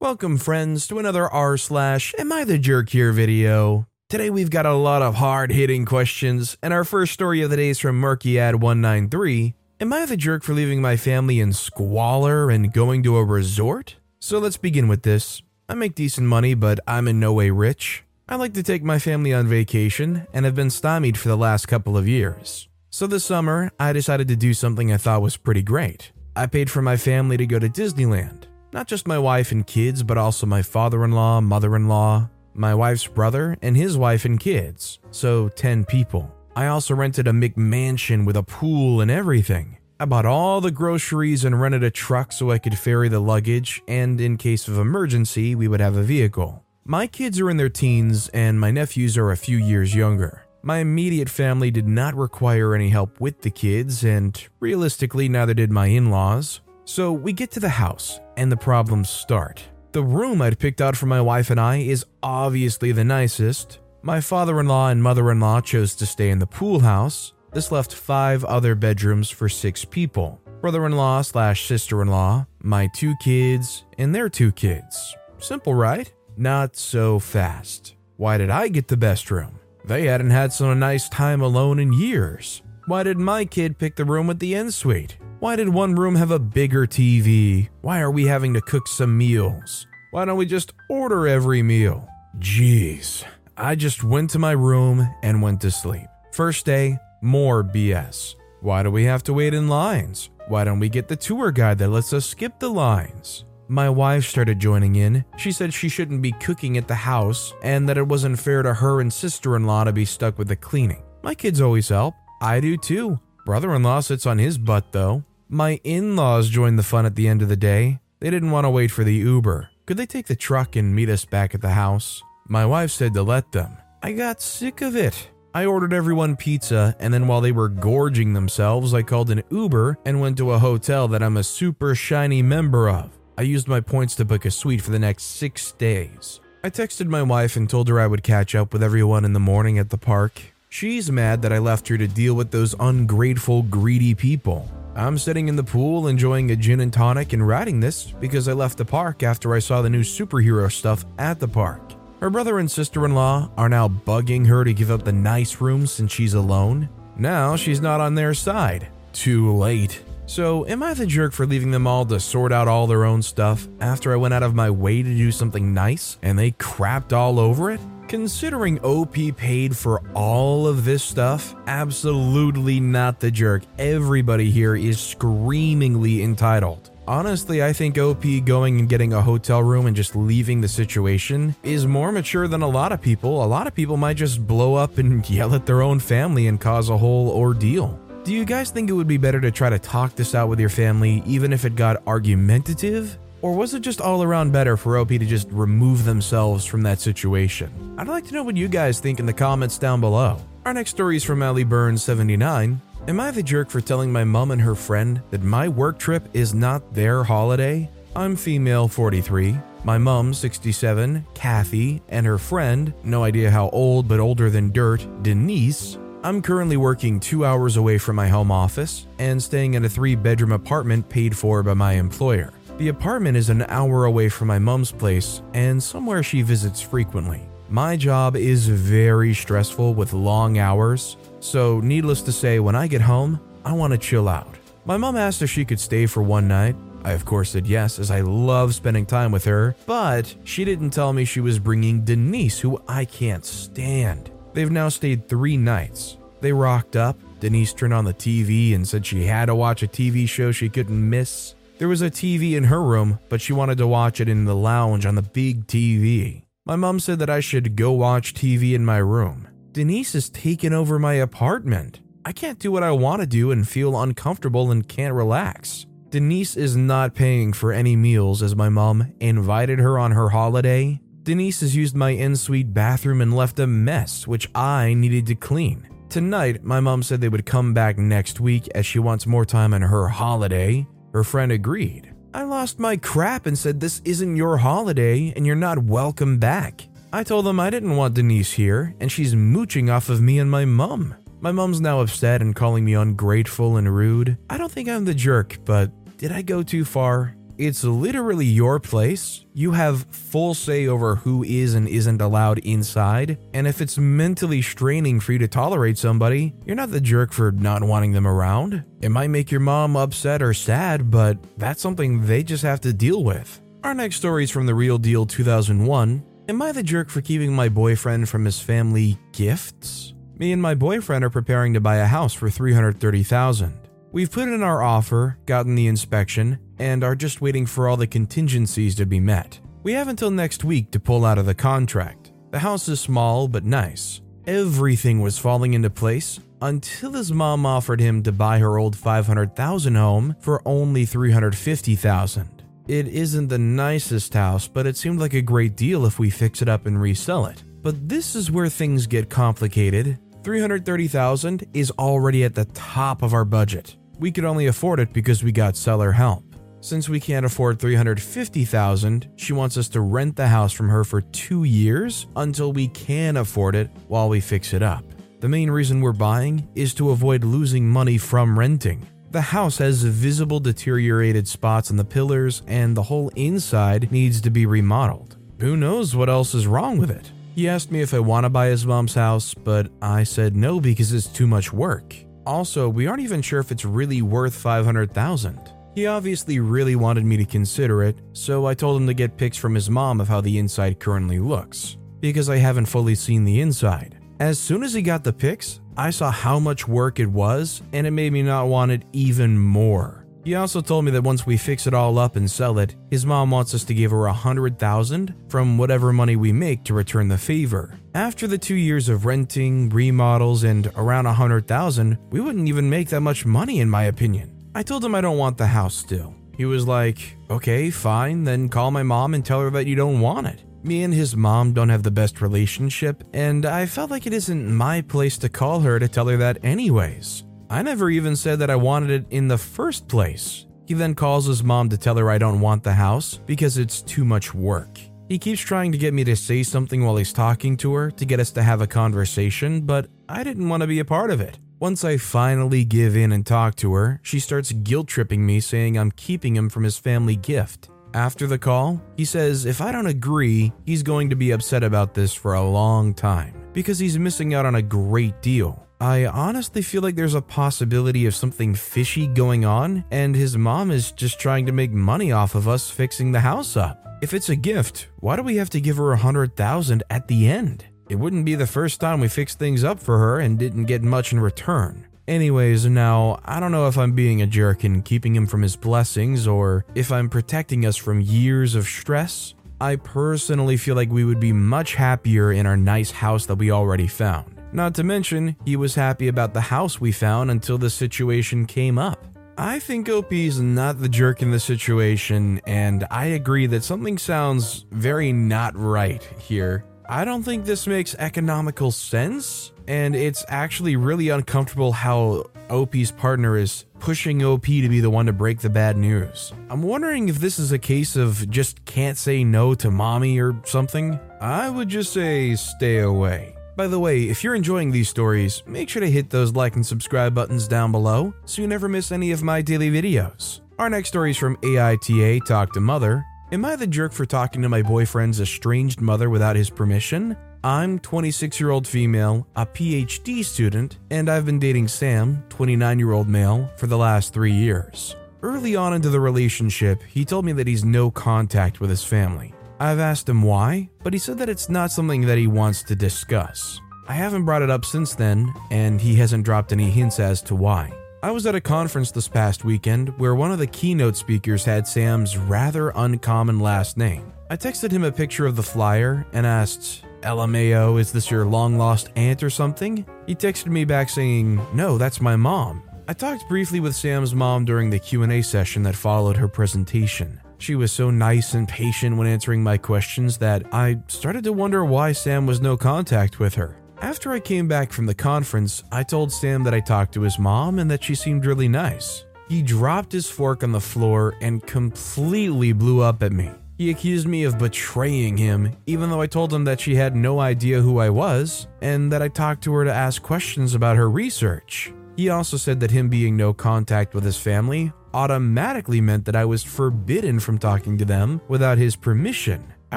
Welcome, friends, to another r slash Am I the Jerk here video. Today we've got a lot of hard hitting questions, and our first story of the day is from MurkyAd193. Am I the jerk for leaving my family in squalor and going to a resort? So let's begin with this. I make decent money, but I'm in no way rich. I like to take my family on vacation and have been stymied for the last couple of years. So this summer, I decided to do something I thought was pretty great. I paid for my family to go to Disneyland. Not just my wife and kids, but also my father in law, mother in law, my wife's brother, and his wife and kids. So 10 people. I also rented a McMansion with a pool and everything. I bought all the groceries and rented a truck so I could ferry the luggage, and in case of emergency, we would have a vehicle. My kids are in their teens, and my nephews are a few years younger. My immediate family did not require any help with the kids, and realistically, neither did my in laws. So we get to the house, and the problems start. The room I'd picked out for my wife and I is obviously the nicest. My father in law and mother in law chose to stay in the pool house. This left five other bedrooms for six people brother in law slash sister in law, my two kids, and their two kids. Simple, right? Not so fast. Why did I get the best room? They hadn't had some nice time alone in years. Why did my kid pick the room with the ensuite? Why did one room have a bigger TV? Why are we having to cook some meals? Why don't we just order every meal? Jeez. I just went to my room and went to sleep. First day, more BS. Why do we have to wait in lines? Why don't we get the tour guide that lets us skip the lines? My wife started joining in. She said she shouldn't be cooking at the house and that it wasn't fair to her and sister in law to be stuck with the cleaning. My kids always help. I do too. Brother in law sits on his butt though. My in laws joined the fun at the end of the day. They didn't want to wait for the Uber. Could they take the truck and meet us back at the house? My wife said to let them. I got sick of it. I ordered everyone pizza, and then while they were gorging themselves, I called an Uber and went to a hotel that I'm a super shiny member of. I used my points to book a suite for the next six days. I texted my wife and told her I would catch up with everyone in the morning at the park. She's mad that I left her to deal with those ungrateful, greedy people. I'm sitting in the pool enjoying a gin and tonic and writing this because I left the park after I saw the new superhero stuff at the park. Her brother and sister in law are now bugging her to give up the nice room since she's alone. Now she's not on their side. Too late. So, am I the jerk for leaving them all to sort out all their own stuff after I went out of my way to do something nice and they crapped all over it? Considering OP paid for all of this stuff, absolutely not the jerk. Everybody here is screamingly entitled. Honestly, I think OP going and getting a hotel room and just leaving the situation is more mature than a lot of people. A lot of people might just blow up and yell at their own family and cause a whole ordeal. Do you guys think it would be better to try to talk this out with your family, even if it got argumentative? Or was it just all around better for OP to just remove themselves from that situation? I'd like to know what you guys think in the comments down below. Our next story is from Ellie Burns 79. Am I the jerk for telling my mom and her friend that my work trip is not their holiday? I'm female 43. My mom, 67, Kathy, and her friend, no idea how old but older than dirt, Denise, I'm currently working two hours away from my home office and staying in a three bedroom apartment paid for by my employer. The apartment is an hour away from my mom's place and somewhere she visits frequently. My job is very stressful with long hours, so needless to say, when I get home, I want to chill out. My mom asked if she could stay for one night. I, of course, said yes, as I love spending time with her, but she didn't tell me she was bringing Denise, who I can't stand. They've now stayed three nights. They rocked up. Denise turned on the TV and said she had to watch a TV show she couldn't miss. There was a TV in her room, but she wanted to watch it in the lounge on the big TV. My mom said that I should go watch TV in my room. Denise has taken over my apartment. I can't do what I want to do and feel uncomfortable and can't relax. Denise is not paying for any meals as my mom invited her on her holiday. Denise has used my en suite bathroom and left a mess, which I needed to clean. Tonight, my mom said they would come back next week as she wants more time on her holiday. Her friend agreed. I lost my crap and said this isn't your holiday and you're not welcome back. I told them I didn't want Denise here and she's mooching off of me and my mum. My mum's now upset and calling me ungrateful and rude. I don't think I'm the jerk, but did I go too far? It's literally your place. You have full say over who is and isn't allowed inside. And if it's mentally straining for you to tolerate somebody, you're not the jerk for not wanting them around. It might make your mom upset or sad, but that's something they just have to deal with. Our next story is from The Real Deal 2001. Am I the jerk for keeping my boyfriend from his family gifts? Me and my boyfriend are preparing to buy a house for 330,000. We've put in our offer, gotten the inspection, and are just waiting for all the contingencies to be met. We have until next week to pull out of the contract. The house is small but nice. Everything was falling into place until his mom offered him to buy her old 500,000 home for only 350,000. It isn't the nicest house, but it seemed like a great deal if we fix it up and resell it. But this is where things get complicated 330,000 is already at the top of our budget. We could only afford it because we got seller help. Since we can't afford 350,000, she wants us to rent the house from her for 2 years until we can afford it while we fix it up. The main reason we're buying is to avoid losing money from renting. The house has visible deteriorated spots on the pillars and the whole inside needs to be remodeled. Who knows what else is wrong with it? He asked me if I want to buy his mom's house, but I said no because it's too much work. Also, we aren't even sure if it's really worth 500,000. He obviously really wanted me to consider it, so I told him to get pics from his mom of how the inside currently looks, because I haven't fully seen the inside. As soon as he got the pics, I saw how much work it was, and it made me not want it even more. He also told me that once we fix it all up and sell it, his mom wants us to give her a hundred thousand from whatever money we make to return the favor. After the two years of renting, remodels, and around a hundred thousand, we wouldn't even make that much money in my opinion. I told him I don't want the house still. He was like, okay, fine, then call my mom and tell her that you don't want it. Me and his mom don't have the best relationship, and I felt like it isn't my place to call her to tell her that, anyways. I never even said that I wanted it in the first place. He then calls his mom to tell her I don't want the house because it's too much work. He keeps trying to get me to say something while he's talking to her to get us to have a conversation, but I didn't want to be a part of it. Once I finally give in and talk to her, she starts guilt tripping me, saying I'm keeping him from his family gift. After the call, he says if I don't agree, he's going to be upset about this for a long time because he's missing out on a great deal. I honestly feel like there's a possibility of something fishy going on, and his mom is just trying to make money off of us fixing the house up. If it's a gift, why do we have to give her a hundred thousand at the end? It wouldn't be the first time we fixed things up for her and didn't get much in return. Anyways, now, I don't know if I'm being a jerk and keeping him from his blessings or if I'm protecting us from years of stress. I personally feel like we would be much happier in our nice house that we already found. Not to mention, he was happy about the house we found until the situation came up. I think OP's not the jerk in the situation, and I agree that something sounds very not right here. I don't think this makes economical sense, and it's actually really uncomfortable how OP's partner is pushing OP to be the one to break the bad news. I'm wondering if this is a case of just can't say no to mommy or something. I would just say stay away. By the way, if you're enjoying these stories, make sure to hit those like and subscribe buttons down below so you never miss any of my daily videos. Our next story is from AITA Talk to Mother. Am I the jerk for talking to my boyfriend's estranged mother without his permission? I'm 26 year old female, a PhD student, and I've been dating Sam, 29 year old male, for the last three years. Early on into the relationship, he told me that he's no contact with his family. I've asked him why, but he said that it's not something that he wants to discuss. I haven't brought it up since then, and he hasn't dropped any hints as to why. I was at a conference this past weekend where one of the keynote speakers had Sam's rather uncommon last name. I texted him a picture of the flyer and asked, LMAO, is this your long lost aunt or something? He texted me back saying, No, that's my mom. I talked briefly with Sam's mom during the Q&A session that followed her presentation. She was so nice and patient when answering my questions that I started to wonder why Sam was no contact with her. After I came back from the conference, I told Sam that I talked to his mom and that she seemed really nice. He dropped his fork on the floor and completely blew up at me. He accused me of betraying him, even though I told him that she had no idea who I was and that I talked to her to ask questions about her research. He also said that him being no contact with his family automatically meant that I was forbidden from talking to them without his permission. I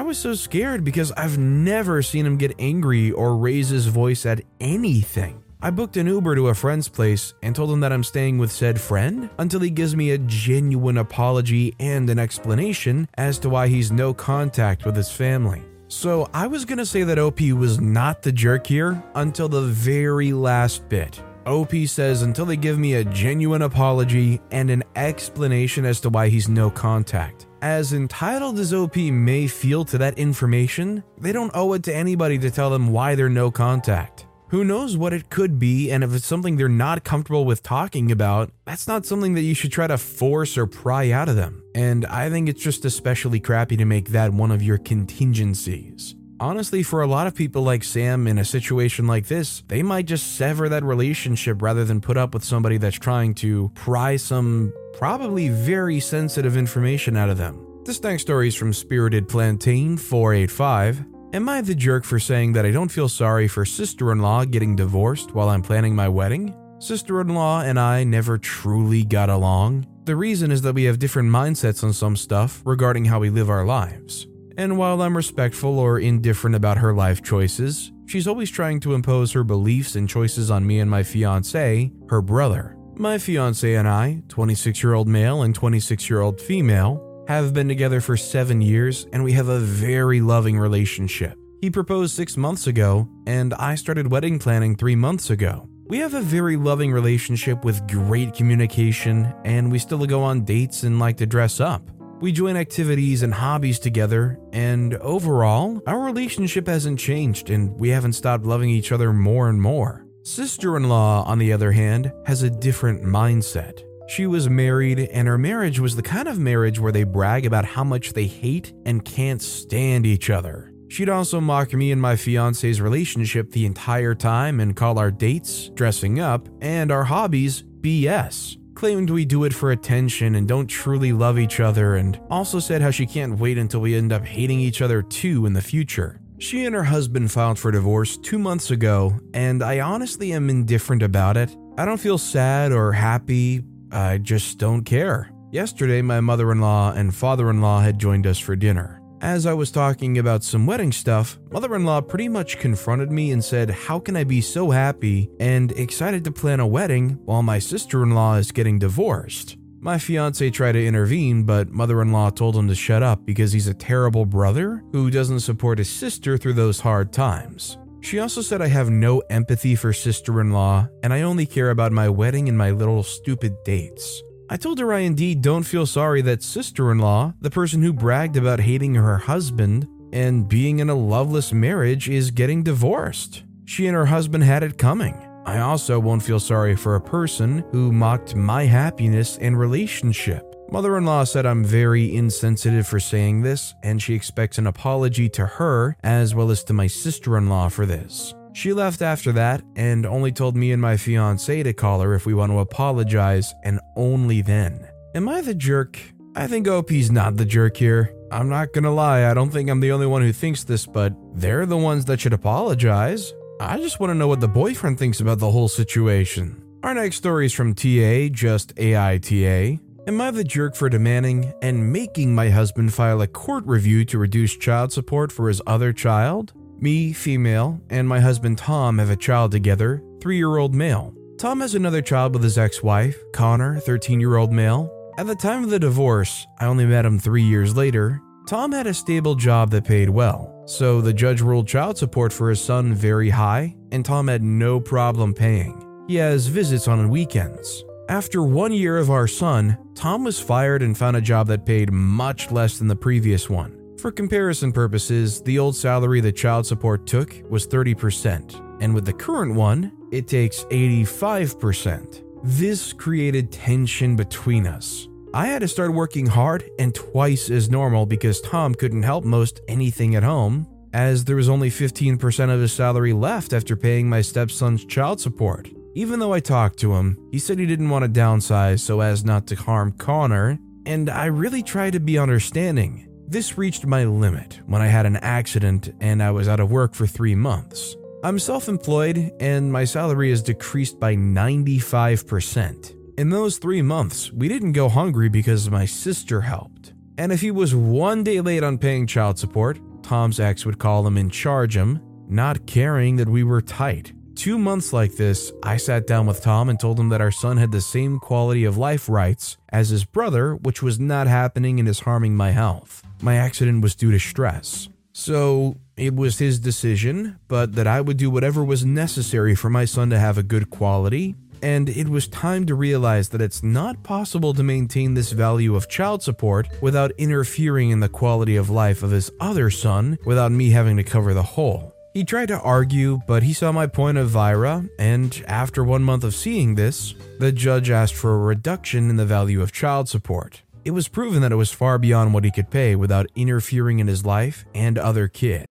was so scared because I've never seen him get angry or raise his voice at anything. I booked an Uber to a friend's place and told him that I'm staying with said friend until he gives me a genuine apology and an explanation as to why he's no contact with his family. So I was gonna say that OP was not the jerk here until the very last bit. OP says until they give me a genuine apology and an explanation as to why he's no contact. As entitled as OP may feel to that information, they don't owe it to anybody to tell them why they're no contact. Who knows what it could be, and if it's something they're not comfortable with talking about, that's not something that you should try to force or pry out of them. And I think it's just especially crappy to make that one of your contingencies. Honestly, for a lot of people like Sam in a situation like this, they might just sever that relationship rather than put up with somebody that's trying to pry some probably very sensitive information out of them. This next story is from Spirited Plantain 485. Am I the jerk for saying that I don't feel sorry for sister in law getting divorced while I'm planning my wedding? Sister in law and I never truly got along. The reason is that we have different mindsets on some stuff regarding how we live our lives. And while I'm respectful or indifferent about her life choices, she's always trying to impose her beliefs and choices on me and my fiance, her brother. My fiance and I, 26 year old male and 26 year old female, have been together for seven years and we have a very loving relationship. He proposed six months ago, and I started wedding planning three months ago. We have a very loving relationship with great communication, and we still go on dates and like to dress up. We join activities and hobbies together, and overall, our relationship hasn't changed and we haven't stopped loving each other more and more. Sister in law, on the other hand, has a different mindset. She was married, and her marriage was the kind of marriage where they brag about how much they hate and can't stand each other. She'd also mock me and my fiance's relationship the entire time and call our dates, dressing up, and our hobbies BS claimed we do it for attention and don't truly love each other, and also said how she can't wait until we end up hating each other too in the future. She and her husband filed for divorce two months ago, and I honestly am indifferent about it. I don't feel sad or happy, I just don't care. Yesterday, my mother in law and father in law had joined us for dinner. As I was talking about some wedding stuff, mother in law pretty much confronted me and said, How can I be so happy and excited to plan a wedding while my sister in law is getting divorced? My fiance tried to intervene, but mother in law told him to shut up because he's a terrible brother who doesn't support his sister through those hard times. She also said I have no empathy for sister in law and I only care about my wedding and my little stupid dates. I told her I indeed don't feel sorry that sister in law, the person who bragged about hating her husband and being in a loveless marriage, is getting divorced. She and her husband had it coming. I also won't feel sorry for a person who mocked my happiness and relationship. Mother in law said I'm very insensitive for saying this, and she expects an apology to her as well as to my sister in law for this. She left after that and only told me and my fiance to call her if we want to apologize, and only then. Am I the jerk? I think OP's not the jerk here. I'm not gonna lie, I don't think I'm the only one who thinks this, but they're the ones that should apologize. I just want to know what the boyfriend thinks about the whole situation. Our next story is from TA, just AITA. Am I the jerk for demanding and making my husband file a court review to reduce child support for his other child? Me, female, and my husband Tom have a child together, three year old male. Tom has another child with his ex wife, Connor, 13 year old male. At the time of the divorce, I only met him three years later. Tom had a stable job that paid well, so the judge ruled child support for his son very high, and Tom had no problem paying. He has visits on weekends. After one year of our son, Tom was fired and found a job that paid much less than the previous one. For comparison purposes, the old salary that child support took was 30%, and with the current one, it takes 85%. This created tension between us. I had to start working hard and twice as normal because Tom couldn't help most anything at home, as there was only 15% of his salary left after paying my stepson's child support. Even though I talked to him, he said he didn't want to downsize so as not to harm Connor, and I really tried to be understanding. This reached my limit when I had an accident and I was out of work for three months. I'm self employed and my salary has decreased by 95%. In those three months, we didn't go hungry because my sister helped. And if he was one day late on paying child support, Tom's ex would call him and charge him, not caring that we were tight. Two months like this, I sat down with Tom and told him that our son had the same quality of life rights as his brother, which was not happening and is harming my health. My accident was due to stress. So it was his decision, but that I would do whatever was necessary for my son to have a good quality. And it was time to realize that it's not possible to maintain this value of child support without interfering in the quality of life of his other son without me having to cover the whole. He tried to argue, but he saw my point of Vira, and after one month of seeing this, the judge asked for a reduction in the value of child support. It was proven that it was far beyond what he could pay without interfering in his life and other kids.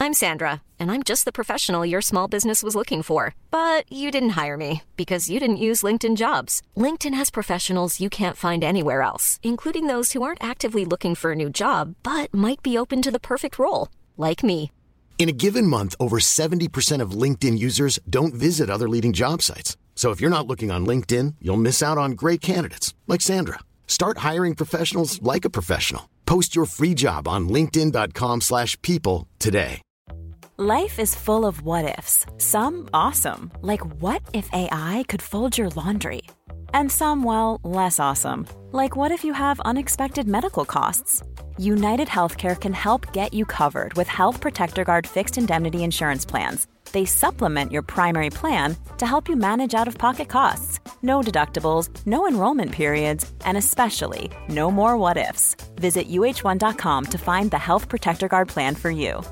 I'm Sandra, and I'm just the professional your small business was looking for. But you didn't hire me because you didn't use LinkedIn jobs. LinkedIn has professionals you can't find anywhere else, including those who aren't actively looking for a new job but might be open to the perfect role, like me. In a given month, over 70% of LinkedIn users don't visit other leading job sites. So if you're not looking on LinkedIn, you'll miss out on great candidates like Sandra. Start hiring professionals like a professional. Post your free job on linkedin.com/people today. Life is full of what ifs. Some awesome, like what if AI could fold your laundry? And some, well, less awesome, like what if you have unexpected medical costs? United Healthcare can help get you covered with Health Protector Guard fixed indemnity insurance plans. They supplement your primary plan to help you manage out of pocket costs. No deductibles, no enrollment periods, and especially no more what ifs. Visit uh1.com to find the Health Protector Guard plan for you.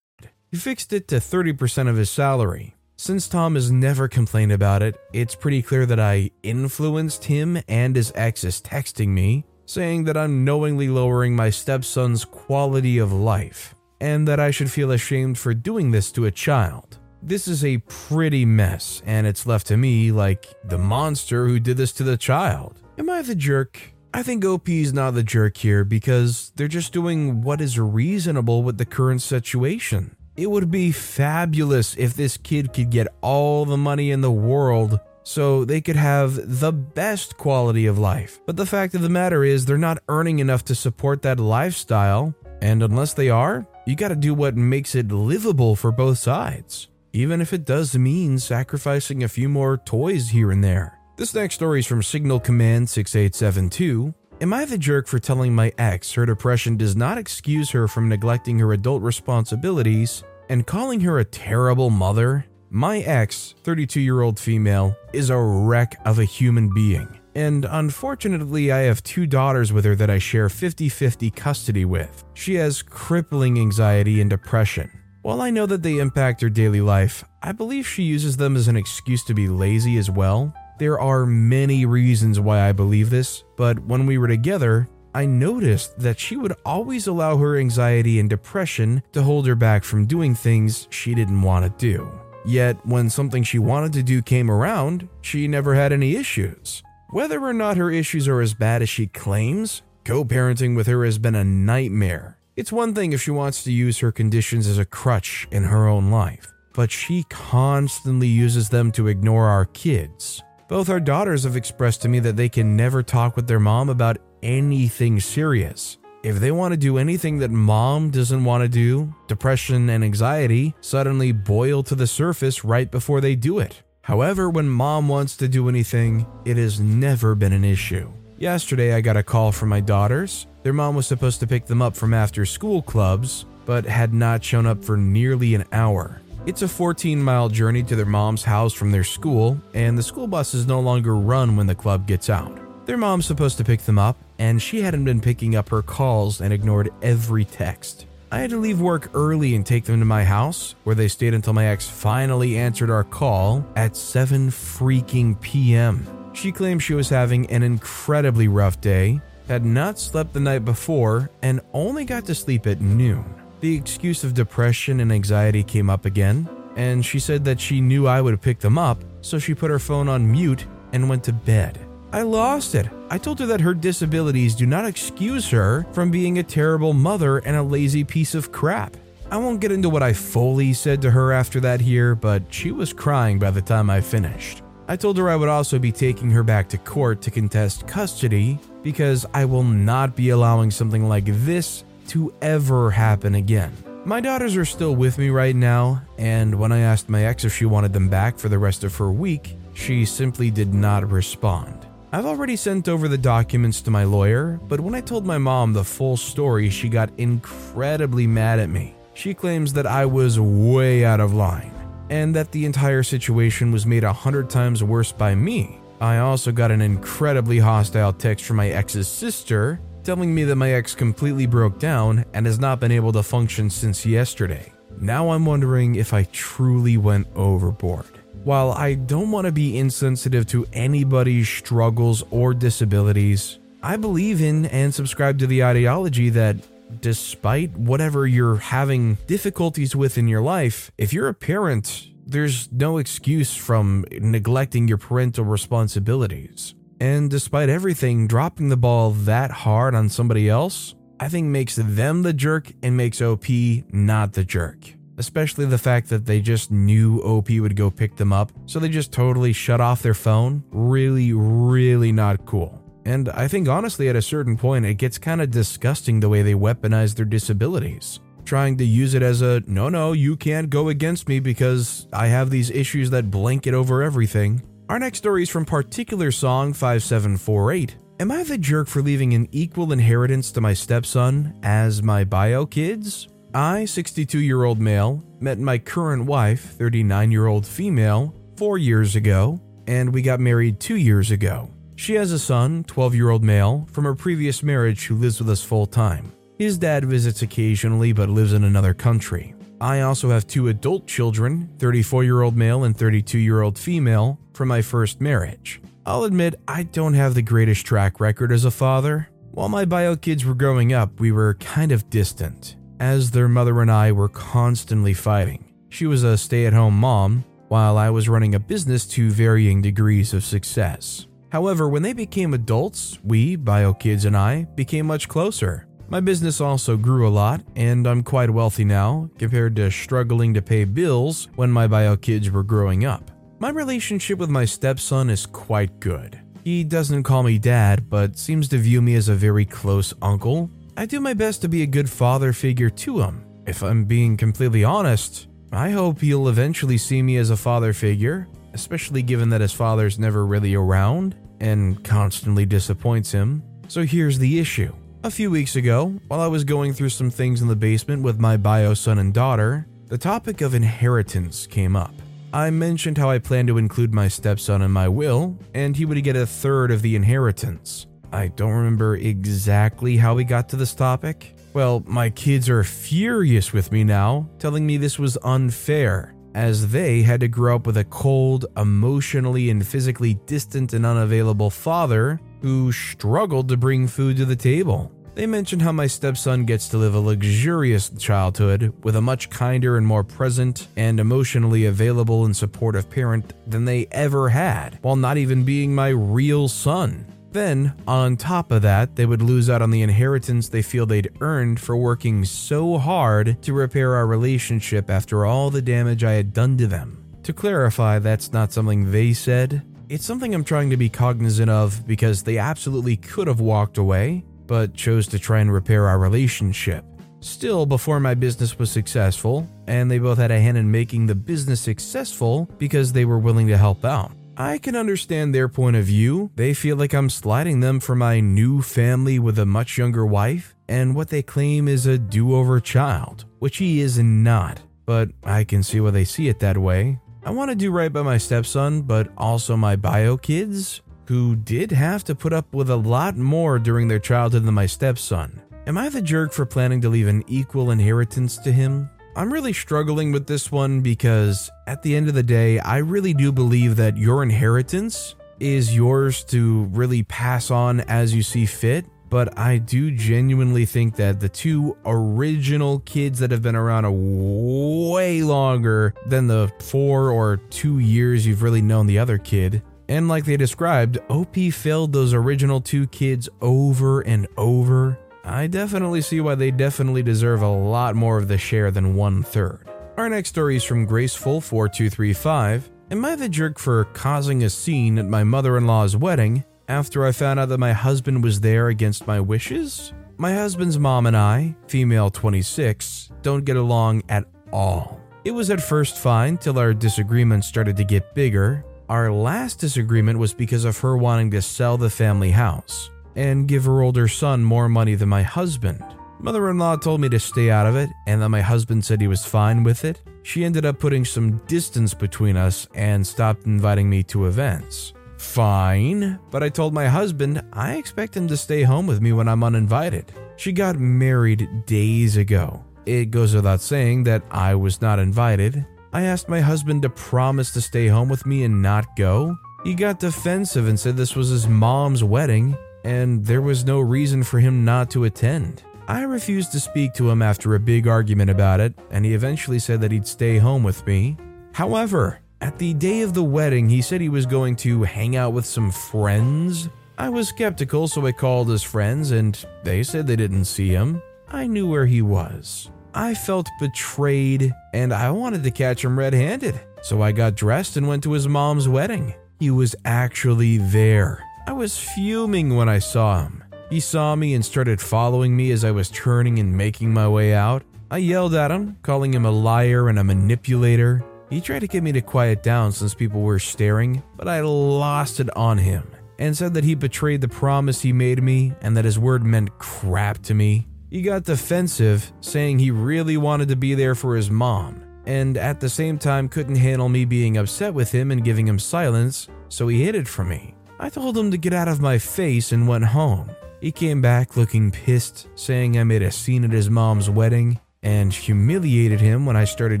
He fixed it to 30% of his salary. Since Tom has never complained about it, it's pretty clear that I influenced him and his exes texting me, saying that I'm knowingly lowering my stepson's quality of life, and that I should feel ashamed for doing this to a child. This is a pretty mess, and it's left to me like the monster who did this to the child. Am I the jerk? I think OP is not the jerk here because they're just doing what is reasonable with the current situation. It would be fabulous if this kid could get all the money in the world so they could have the best quality of life. But the fact of the matter is, they're not earning enough to support that lifestyle. And unless they are, you gotta do what makes it livable for both sides, even if it does mean sacrificing a few more toys here and there. This next story is from Signal Command 6872. Am I the jerk for telling my ex her depression does not excuse her from neglecting her adult responsibilities and calling her a terrible mother? My ex, 32 year old female, is a wreck of a human being. And unfortunately, I have two daughters with her that I share 50 50 custody with. She has crippling anxiety and depression. While I know that they impact her daily life, I believe she uses them as an excuse to be lazy as well. There are many reasons why I believe this, but when we were together, I noticed that she would always allow her anxiety and depression to hold her back from doing things she didn't want to do. Yet, when something she wanted to do came around, she never had any issues. Whether or not her issues are as bad as she claims, co parenting with her has been a nightmare. It's one thing if she wants to use her conditions as a crutch in her own life, but she constantly uses them to ignore our kids. Both our daughters have expressed to me that they can never talk with their mom about anything serious. If they want to do anything that mom doesn't want to do, depression and anxiety suddenly boil to the surface right before they do it. However, when mom wants to do anything, it has never been an issue. Yesterday, I got a call from my daughters. Their mom was supposed to pick them up from after school clubs, but had not shown up for nearly an hour. It's a 14 mile journey to their mom's house from their school, and the school buses no longer run when the club gets out. Their mom's supposed to pick them up, and she hadn't been picking up her calls and ignored every text. I had to leave work early and take them to my house, where they stayed until my ex finally answered our call at 7 freaking p.m. She claimed she was having an incredibly rough day, had not slept the night before, and only got to sleep at noon. The excuse of depression and anxiety came up again, and she said that she knew I would pick them up, so she put her phone on mute and went to bed. I lost it. I told her that her disabilities do not excuse her from being a terrible mother and a lazy piece of crap. I won't get into what I fully said to her after that here, but she was crying by the time I finished. I told her I would also be taking her back to court to contest custody because I will not be allowing something like this to ever happen again. My daughters are still with me right now, and when I asked my ex if she wanted them back for the rest of her week, she simply did not respond. I've already sent over the documents to my lawyer, but when I told my mom the full story, she got incredibly mad at me. She claims that I was way out of line and that the entire situation was made a hundred times worse by me. I also got an incredibly hostile text from my ex's sister telling me that my ex completely broke down and has not been able to function since yesterday. Now I'm wondering if I truly went overboard. While I don't want to be insensitive to anybody's struggles or disabilities, I believe in and subscribe to the ideology that despite whatever you're having difficulties with in your life, if you're a parent, there's no excuse from neglecting your parental responsibilities. And despite everything, dropping the ball that hard on somebody else, I think makes them the jerk and makes OP not the jerk especially the fact that they just knew OP would go pick them up, so they just totally shut off their phone. Really, really not cool. And I think honestly, at a certain point, it gets kind of disgusting the way they weaponize their disabilities. Trying to use it as a no, no, you can't go against me because I have these issues that blanket over everything. Our next story is from Particular Song 5748. Am I the jerk for leaving an equal inheritance to my stepson as my bio kids? I, 62 year old male, met my current wife, 39 year old female, four years ago, and we got married two years ago. She has a son, 12 year old male, from her previous marriage who lives with us full time. His dad visits occasionally but lives in another country. I also have two adult children, 34 year old male and 32 year old female, from my first marriage. I'll admit I don't have the greatest track record as a father. While my bio kids were growing up, we were kind of distant as their mother and I were constantly fighting. She was a stay at home mom, while I was running a business to varying degrees of success. However, when they became adults, we, Bio Kids and I, became much closer. My business also grew a lot, and I'm quite wealthy now compared to struggling to pay bills when my Bio Kids were growing up. My relationship with my stepson is quite good. He doesn't call me dad, but seems to view me as a very close uncle I do my best to be a good father figure to him. If I'm being completely honest, I hope he'll eventually see me as a father figure, especially given that his father's never really around and constantly disappoints him. So here's the issue. A few weeks ago, while I was going through some things in the basement with my bio son and daughter, the topic of inheritance came up. I mentioned how I plan to include my stepson in my will, and he would get a third of the inheritance. I don't remember exactly how we got to this topic. Well, my kids are furious with me now, telling me this was unfair, as they had to grow up with a cold, emotionally and physically distant and unavailable father who struggled to bring food to the table. They mentioned how my stepson gets to live a luxurious childhood with a much kinder and more present and emotionally available and supportive parent than they ever had, while not even being my real son. Then, on top of that, they would lose out on the inheritance they feel they'd earned for working so hard to repair our relationship after all the damage I had done to them. To clarify, that's not something they said. It's something I'm trying to be cognizant of because they absolutely could have walked away, but chose to try and repair our relationship. Still, before my business was successful, and they both had a hand in making the business successful because they were willing to help out. I can understand their point of view. They feel like I'm sliding them for my new family with a much younger wife and what they claim is a do over child, which he is not. But I can see why they see it that way. I want to do right by my stepson, but also my bio kids, who did have to put up with a lot more during their childhood than my stepson. Am I the jerk for planning to leave an equal inheritance to him? I'm really struggling with this one because at the end of the day, I really do believe that your inheritance is yours to really pass on as you see fit. But I do genuinely think that the two original kids that have been around a way longer than the four or two years you've really known the other kid, and like they described, OP failed those original two kids over and over. I definitely see why they definitely deserve a lot more of the share than one third. Our next story is from Graceful4235. Am I the jerk for causing a scene at my mother in law's wedding after I found out that my husband was there against my wishes? My husband's mom and I, female 26, don't get along at all. It was at first fine till our disagreements started to get bigger. Our last disagreement was because of her wanting to sell the family house and give her older son more money than my husband. Mother in law told me to stay out of it, and that my husband said he was fine with it. She ended up putting some distance between us and stopped inviting me to events. Fine, but I told my husband I expect him to stay home with me when I'm uninvited. She got married days ago. It goes without saying that I was not invited. I asked my husband to promise to stay home with me and not go. He got defensive and said this was his mom's wedding and there was no reason for him not to attend. I refused to speak to him after a big argument about it, and he eventually said that he'd stay home with me. However, at the day of the wedding, he said he was going to hang out with some friends. I was skeptical, so I called his friends, and they said they didn't see him. I knew where he was. I felt betrayed, and I wanted to catch him red handed, so I got dressed and went to his mom's wedding. He was actually there. I was fuming when I saw him. He saw me and started following me as I was turning and making my way out. I yelled at him, calling him a liar and a manipulator. He tried to get me to quiet down since people were staring, but I lost it on him and said that he betrayed the promise he made me and that his word meant crap to me. He got defensive, saying he really wanted to be there for his mom, and at the same time couldn't handle me being upset with him and giving him silence, so he hid it from me. I told him to get out of my face and went home. He came back looking pissed, saying I made a scene at his mom's wedding and humiliated him when I started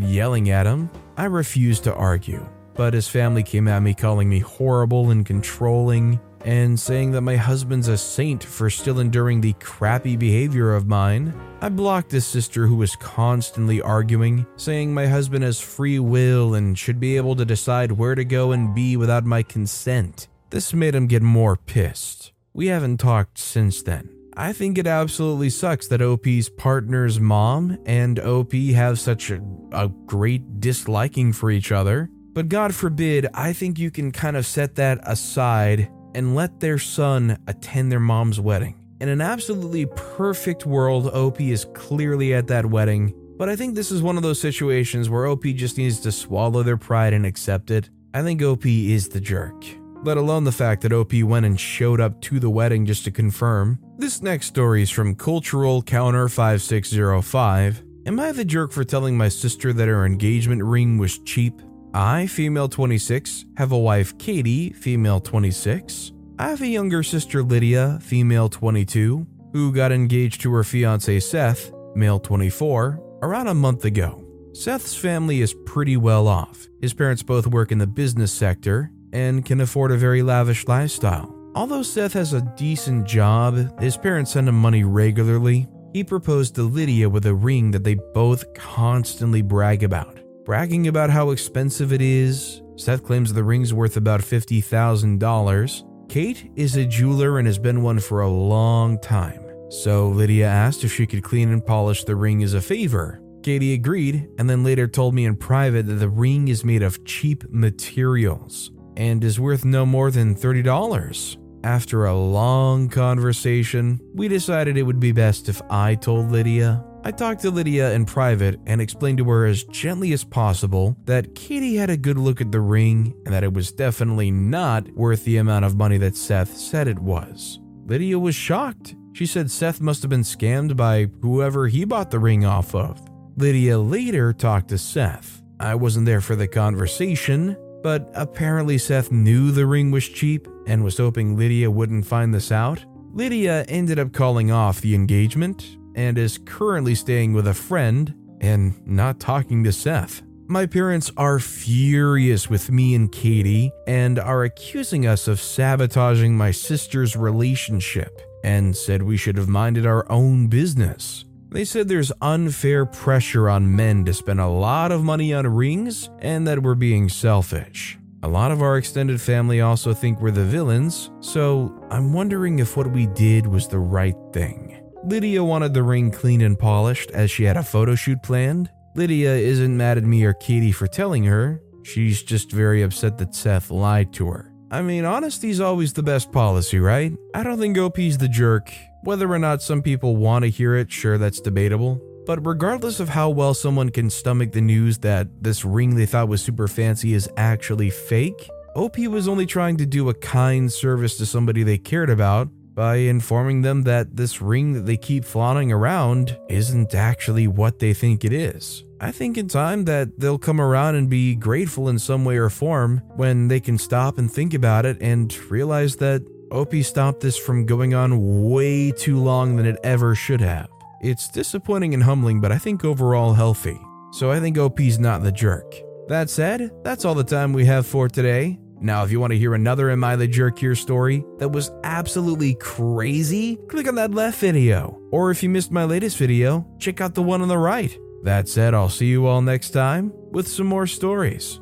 yelling at him. I refused to argue, but his family came at me calling me horrible and controlling and saying that my husband's a saint for still enduring the crappy behavior of mine. I blocked his sister who was constantly arguing, saying my husband has free will and should be able to decide where to go and be without my consent. This made him get more pissed. We haven't talked since then. I think it absolutely sucks that OP's partner's mom and OP have such a, a, great disliking for each other. But God forbid, I think you can kind of set that aside and let their son attend their mom's wedding. In an absolutely perfect world, OP is clearly at that wedding, but I think this is one of those situations where OP just needs to swallow their pride and accept it. I think OP is the jerk let alone the fact that OP went and showed up to the wedding just to confirm. This next story is from Cultural Counter 5605. Am I the jerk for telling my sister that her engagement ring was cheap? I, female 26, have a wife, Katie, female 26. I have a younger sister, Lydia, female 22, who got engaged to her fiance, Seth, male 24, around a month ago. Seth's family is pretty well off. His parents both work in the business sector, and can afford a very lavish lifestyle. Although Seth has a decent job, his parents send him money regularly. He proposed to Lydia with a ring that they both constantly brag about. Bragging about how expensive it is, Seth claims the ring's worth about $50,000. Kate is a jeweler and has been one for a long time. So Lydia asked if she could clean and polish the ring as a favor. Katie agreed and then later told me in private that the ring is made of cheap materials and is worth no more than $30. After a long conversation, we decided it would be best if I told Lydia. I talked to Lydia in private and explained to her as gently as possible that Katie had a good look at the ring and that it was definitely not worth the amount of money that Seth said it was. Lydia was shocked. She said Seth must have been scammed by whoever he bought the ring off of. Lydia later talked to Seth. I wasn't there for the conversation, but apparently Seth knew the ring was cheap and was hoping Lydia wouldn't find this out. Lydia ended up calling off the engagement and is currently staying with a friend and not talking to Seth. My parents are furious with me and Katie and are accusing us of sabotaging my sister's relationship and said we should have minded our own business. They said there's unfair pressure on men to spend a lot of money on rings and that we're being selfish. A lot of our extended family also think we're the villains, so I'm wondering if what we did was the right thing. Lydia wanted the ring clean and polished as she had a photo shoot planned. Lydia isn't mad at me or Katie for telling her, she's just very upset that Seth lied to her. I mean, honesty's always the best policy, right? I don't think OP's the jerk. Whether or not some people want to hear it, sure, that's debatable. But regardless of how well someone can stomach the news that this ring they thought was super fancy is actually fake, OP was only trying to do a kind service to somebody they cared about by informing them that this ring that they keep flaunting around isn't actually what they think it is. I think in time that they'll come around and be grateful in some way or form when they can stop and think about it and realize that OP stopped this from going on way too long than it ever should have. It's disappointing and humbling, but I think overall healthy. So I think OP's not the jerk. That said, that's all the time we have for today. Now, if you want to hear another Am I the Jerk here story that was absolutely crazy, click on that left video. Or if you missed my latest video, check out the one on the right. That said, I'll see you all next time with some more stories.